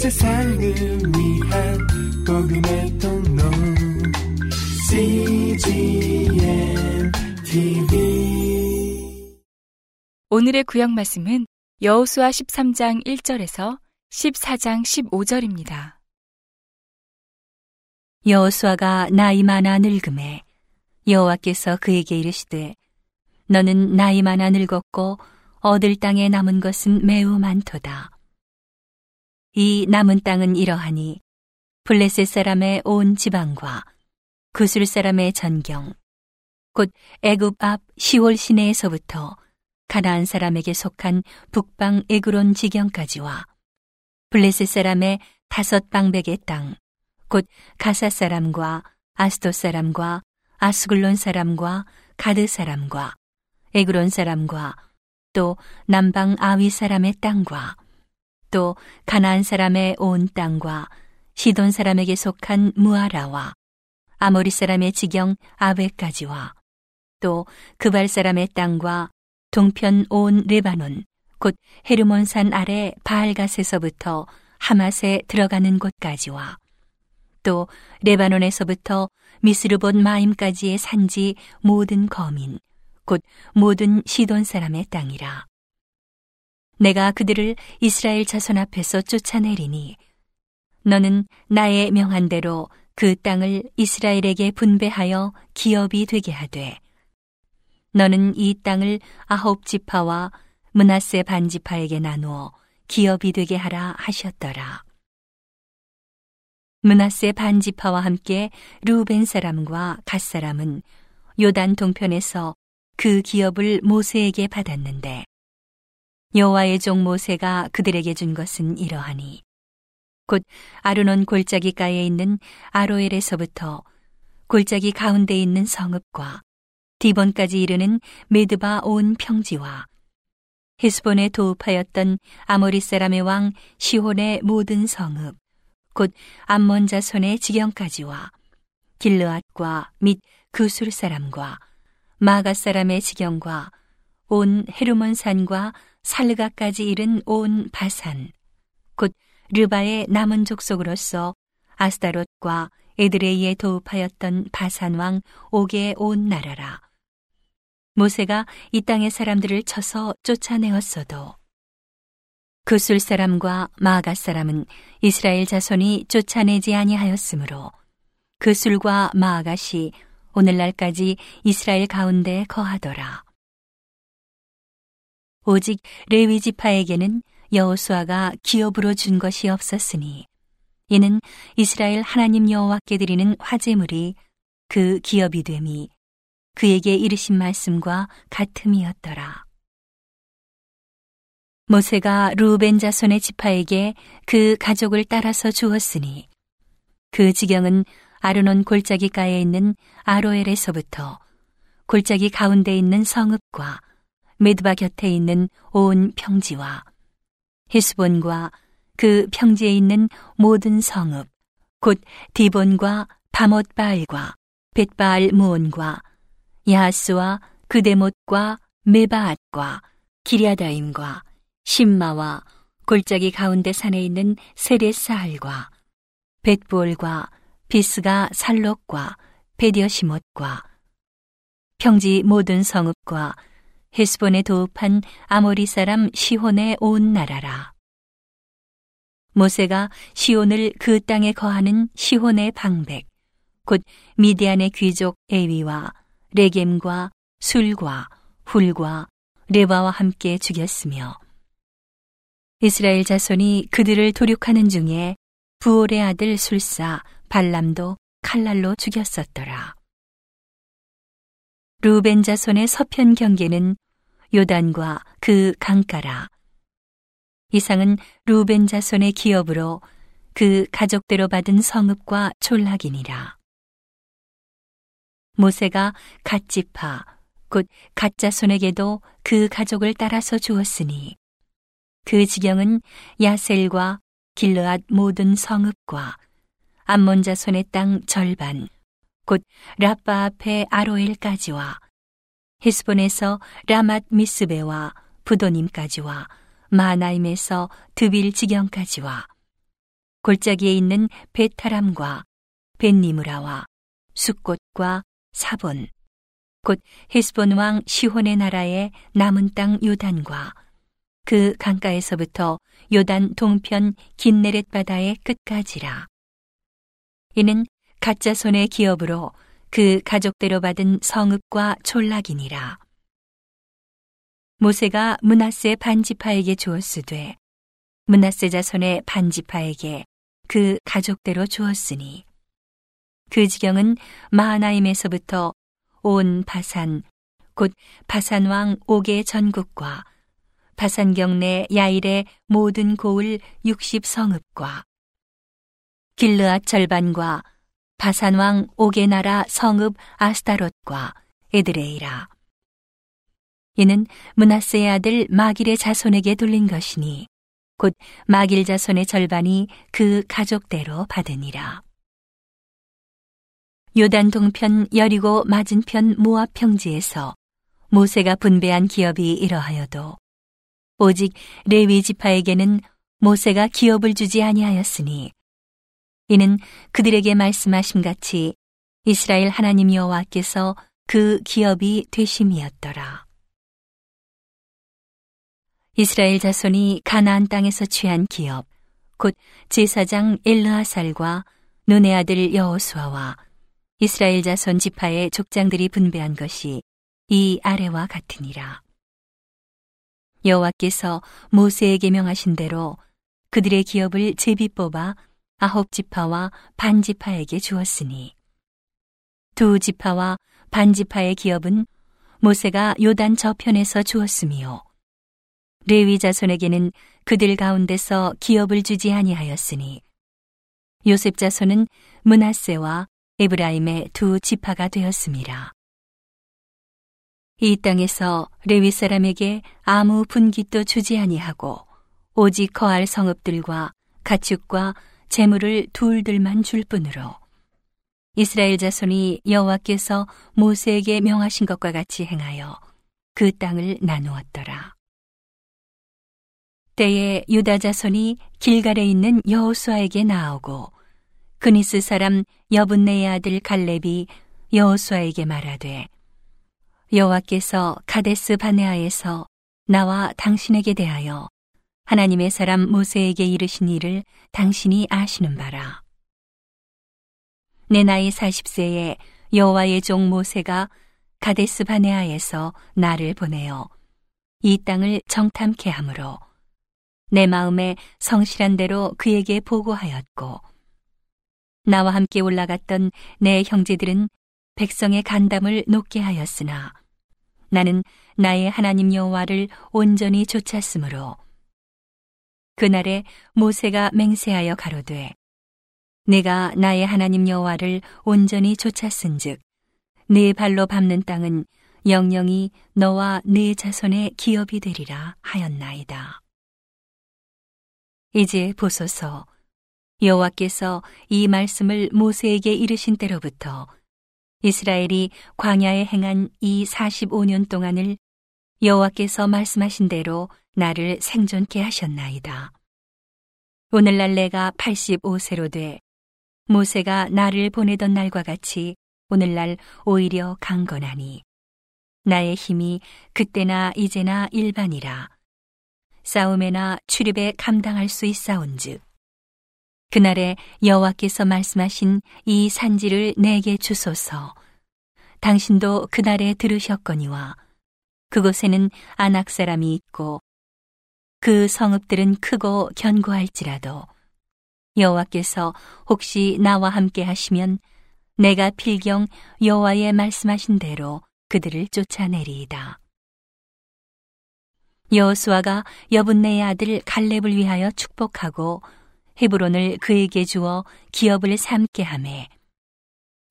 세상을 위한 복음의 통로 CGM TV 오늘의 구약 말씀은 여호수아 13장 1절에서 14장 15절입니다. 여호수아가 나이 많아 늙음에 여호와께서 그에게 이르시되 너는 나이 많아 늙었고 얻을 땅에 남은 것은 매우 많도다. 이 남은 땅은 이러하니 블레셋 사람의 온 지방과 구술 사람의 전경 곧 애굽 앞 시월 시내에서부터 가나안 사람에게 속한 북방 에그론 지경까지와 블레셋 사람의 다섯 방백의 땅, 곧 가사 사람과 아스도 사람과 아스글론 사람과 가드 사람과 에그론 사람과 또 남방 아위 사람의 땅과 또 가나안 사람의 온 땅과 시돈 사람에게 속한 무아라와 아모리 사람의 지경 아베까지와. 또 그발 사람의 땅과 동편 온 레바논 곧 헤르몬산 아래 바알갓에서부터 하맛에 들어가는 곳까지와. 또 레바논에서부터 미스르본 마임까지의 산지 모든 거민 곧 모든 시돈 사람의 땅이라 내가 그들을 이스라엘 자손 앞에서 쫓아내리니 너는 나의 명한 대로 그 땅을 이스라엘에게 분배하여 기업이 되게 하되 너는 이 땅을 아홉 지파와 문하세 반지파에게 나누어 기업이 되게 하라 하셨더라. 문하세 반지파와 함께 루벤 사람과 갓 사람은 요단 동편에서 그 기업을 모세에게 받았는데 여호와의 종 모세가 그들에게 준 것은 이러하니. 곧 아르논 골짜기가에 있는 아로엘에서부터 골짜기 가운데 있는 성읍과 디본까지 이르는 메드바 온 평지와 헤스본에 도읍하였던 아모리 사람의 왕 시혼의 모든 성읍 곧 암몬 자손의 지경까지와 길르앗과 및 그술 사람과 마가 사람의 지경과 온 헤르몬 산과 살르가까지 이른 온 바산 곧 르바의 남은 족속으로서 아스다롯과 에드레이에 도읍하였던 바산 왕 옥의 온 나라라 모세가 이 땅의 사람들을 쳐서 쫓아내었어도 그술 사람과 마가 사람은 이스라엘 자손이 쫓아내지 아니하였으므로 그술과 마아갓이 오늘날까지 이스라엘 가운데 거하더라. 오직 레위 지파에게는 여호수아가 기업으로 준 것이 없었으니 이는 이스라엘 하나님 여호와께 드리는 화제물이 그 기업이 됨이 그에게 이르신 말씀과 같음이었더라. 모세가 루벤 자손의 지파에게 그 가족을 따라서 주었으니 그 지경은 아르논 골짜기가에 있는 아로엘에서부터 골짜기 가운데 있는 성읍과 메드바 곁에 있는 온 평지와 히스본과 그 평지에 있는 모든 성읍 곧 디본과 바못바알과 벳바알 무온과 야스와 그데못과 메바앗과 기리아다임과 신마와 골짜기 가운데 산에 있는 세레사알과 벳볼과 비스가 살록과 베디어시못과 평지 모든 성읍과 헤스본에 도읍한 아모리 사람 시혼의 온 나라라. 모세가 시온을 그 땅에 거하는 시혼의 방백, 곧 미디안의 귀족 에위와 레겜과 술과 훌과 레바와 함께 죽였으며 이스라엘 자손이 그들을 도륙하는 중에 부올의 아들 술사 발람도 칼날로 죽였었더라. 루벤 자손의 서편 경계는 요단과 그 강가라. 이상은 루벤 자손의 기업으로 그 가족대로 받은 성읍과 촌락이니라. 모세가 갓지파 곧 갓자손에게도 그 가족을 따라서 주었으니 그 지경은 야셀과 길르앗 모든 성읍과 암몬 자손의 땅 절반 곧 라빠 앞에 아로엘까지와. 헤스본에서 라맛 미스베와 부도님까지와 마나임에서 드빌 지경까지와. 골짜기에 있는 베타람과 벤니무라와 숫꽃과 사본. 곧 헤스본 왕 시혼의 나라의 남은 땅 요단과 그 강가에서부터 요단 동편 긴네렛 바다의 끝까지라. 이는 가짜 손의 기업으로 그 가족대로 받은 성읍과 촌락이니라. 모세가 문하세 반지파에게 주었으되 문하세 자손의 반지파에게 그 가족대로 주었으니 그 지경은 마하나임에서부터 온 바산 곧 바산 왕 옥의 전국과 바산 경내 야일의 모든 고을 60 성읍과 길르앗 절반과 바산 왕 옥의 나라 성읍 아스타롯과 에드레이라 이는 문하세의 아들 마길의 자손에게 돌린 것이니 곧 마길 자손의 절반이 그 가족대로 받으니라. 요단 동편 여리고 맞은편 모압 평지에서 모세가 분배한 기업이 이러하여도 오직 레위 지파에게는 모세가 기업을 주지 아니하였으니 이는 그들에게 말씀하심 같이 이스라엘 하나님 여호와께서 그 기업이 되심이었더라. 이스라엘 자손이 가나안 땅에서 취한 기업, 곧 제사장 엘르하살과 눈의 아들 여호수아와 이스라엘 자손 지파의 족장들이 분배한 것이 이 아래와 같으니라. 여호와께서 모세에게 명하신 대로 그들의 기업을 제비 뽑아 아홉 지파와 반 지파에게 주었으니 두 지파와 반 지파의 기업은 모세가 요단 저편에서 주었으며 레위 자손에게는 그들 가운데서 기업을 주지 아니하였으니 요셉 자손은 문하세와 에브라임의 두 지파가 되었습니다. 이 땅에서 레위 사람에게 아무 분깃도 주지 아니하고 오직 거할 성읍들과 가축과 재물을 둘들만 줄 뿐으로 이스라엘 자손이 여호와께서 모세에게 명하신 것과 같이 행하여 그 땅을 나누었더라. 때에 유다 자손이 길갈에 있는 여호수아에게 나오고 그니스 사람 여분네의 아들 갈렙이 여호수아에게 말하되 여호와께서 카데스 바네아에서 나와 당신에게 대하여 하나님의 사람 모세에게 이르신 일을 당신이 아시는 바라. 내 나이 40세에 여호와의 종 모세가 가데스 바네아에서 나를 보내어 이 땅을 정탐케 하므로 내 마음에 성실한 대로 그에게 보고하였고 나와 함께 올라갔던 내 형제들은 백성의 간담을 높게 하였으나 나는 나의 하나님 여호와를 온전히 쫓았으므로 그날에 모세가 맹세하여 가로되 내가 나의 하나님 여호와를 온전히 쫓았은즉 네 발로 밟는 땅은 영영이 너와 네 자손의 기업이 되리라 하였나이다. 이제 보소서 여호와께서 이 말씀을 모세에게 이르신 때로부터 이스라엘이 광야에 행한 이 45년 동안을 여호와께서 말씀하신 대로 나를 생존케 하셨나이다. 오늘날 내가 85세로 돼 모세가 나를 보내던 날과 같이 오늘날 오히려 강건하니. 나의 힘이 그때나 이제나 일반이라. 싸움에나 출입에 감당할 수 있사온즉. 그날에 여호와께서 말씀하신 이 산지를 내게 주소서. 당신도 그날에 들으셨거니와 그곳에는 안악 사람이 있고 그 성읍들은 크고 견고할지라도 여호와께서 혹시 나와 함께 하시면 내가 필경 여호와의 말씀하신 대로 그들을 쫓아내리이다. 여호수아가 여분네의 아들 갈렙을 위하여 축복하고 헤브론을 그에게 주어 기업을 삼게 하매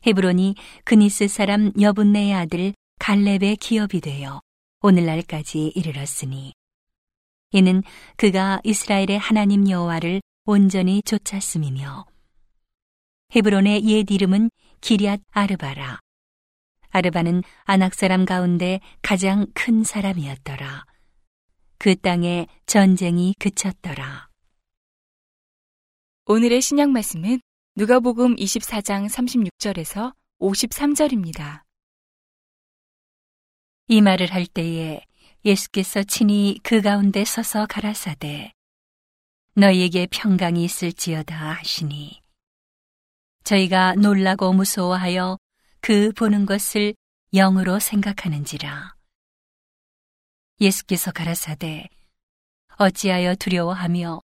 헤브론이 그니스 사람 여분네의 아들 갈렙의 기업이 되어 오늘날까지 이르렀으니 이는 그가 이스라엘의 하나님 여호와를 온전히 쫓았음이며 헤브론의 옛 이름은 기리앗 아르바라 아르바는 아낙 사람 가운데 가장 큰 사람이었더라. 그 땅에 전쟁이 그쳤더라. 오늘의 신약 말씀은 누가복음 24장 36절에서 53절입니다. 이 말을 할 때에 예수께서 친히 그 가운데 서서 가라사대 너희에게 평강이 있을지어다 하시니. 저희가 놀라고 무서워하여 그 보는 것을 영으로 생각하는지라. 예수께서 가라사대 어찌하여 두려워하며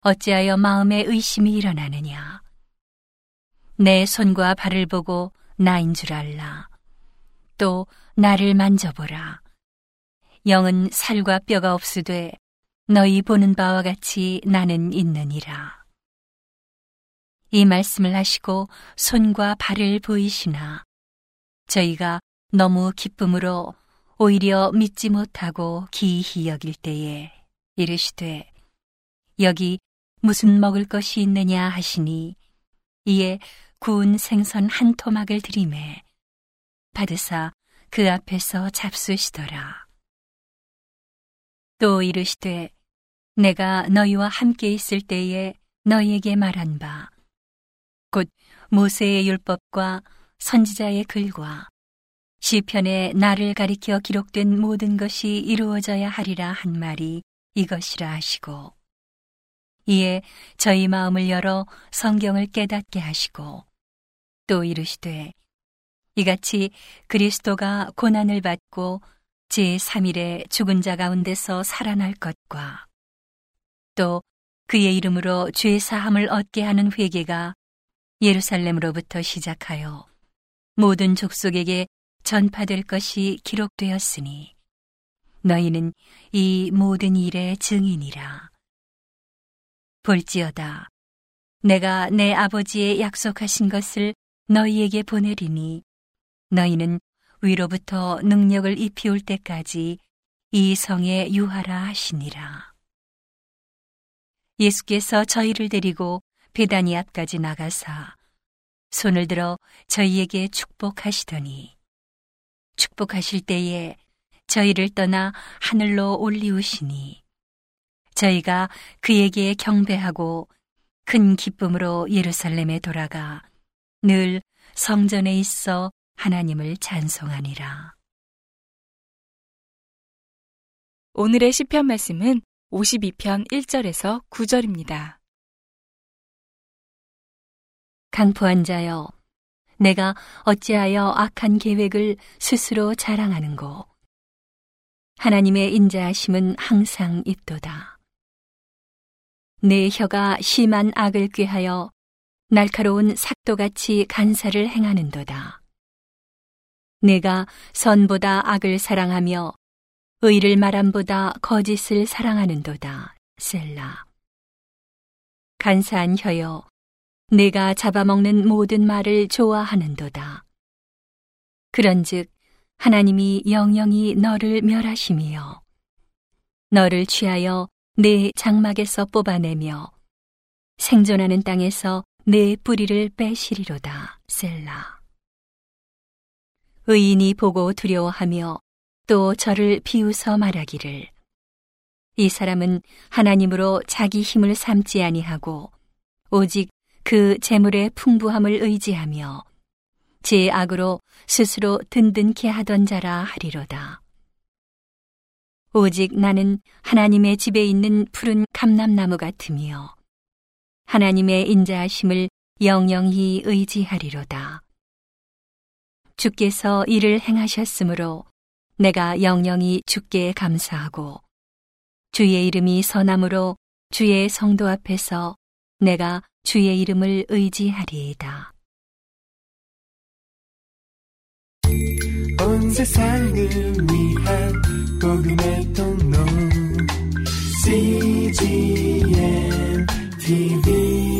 어찌하여 마음에 의심이 일어나느냐? 내 손과 발을 보고 나인 줄 알라. 또 나를 만져보라 영은 살과 뼈가 없으되 너희 보는 바와 같이 나는 있느니라. 이 말씀을 하시고 손과 발을 보이시나 저희가 너무 기쁨으로 오히려 믿지 못하고 기이히 여길 때에 이르시되 여기 무슨 먹을 것이 있느냐 하시니 이에 구운 생선 한 토막을 들이매 받으사 그 앞에서 잡수시더라. 또 이르시되 내가 너희와 함께 있을 때에 너희에게 말한 바. 곧 모세의 율법과 선지자의 글과 시편에 나를 가리켜 기록된 모든 것이 이루어져야 하리라 한 말이 이것이라 하시고 이에 저희 마음을 열어 성경을 깨닫게 하시고 또 이르시되 이같이 그리스도가 고난을 받고 제3일에 죽은 자 가운데서 살아날 것과 또 그의 이름으로 죄 사함을 얻게 하는 회개가 예루살렘으로부터 시작하여 모든 족속에게 전파될 것이 기록되었으니 너희는 이 모든 일의 증인이라. 볼지어다. 내가 내 아버지의 약속하신 것을 너희에게 보내리니 너희는 위로부터 능력을 입히올 때까지 이 성에 유하라 하시니라. 예수께서 저희를 데리고 베다니 앞까지 나가사 손을 들어 저희에게 축복하시더니 축복하실 때에 저희를 떠나 하늘로 올리우시니 저희가 그에게 경배하고 큰 기쁨으로 예루살렘에 돌아가 늘 성전에 있어 하나님을 찬송하니라. 오늘의 시편 말씀은 52편 1절에서 9절입니다. 강포한 자여, 내가 어찌하여 악한 계획을 스스로 자랑하는고. 하나님의 인자하심은 항상 입도다. 내 혀가 심한 악을 꾀하여 날카로운 삭도같이 간사를 행하는도다. 내가 선보다 악을 사랑하며 의를 말함보다 거짓을 사랑하는도다. 셀라. 간사한 혀여, 내가 잡아먹는 모든 말을 좋아하는도다. 그런즉 하나님이 영영이 너를 멸하심이여. 너를 취하여 내 장막에서 뽑아내며 생존하는 땅에서 내 뿌리를 빼시리로다. 셀라. 의인이 보고 두려워하며 또 저를 비웃어 말하기를 이 사람은 하나님으로 자기 힘을 삼지 아니하고 오직 그 재물의 풍부함을 의지하며 제 악으로 스스로 든든케 하던 자라 하리로다. 오직 나는 하나님의 집에 있는 푸른 감람나무 같으며 하나님의 인자하심을 영영히 의지하리로다. 주께서 이를 행하셨으므로 내가 영영이 주께 감사하고 주의 이름이 선함으로 주의 성도 앞에서 내가 주의 이름을 의지하리이다. 온 세상을 위한 복음의 통로 CGM TV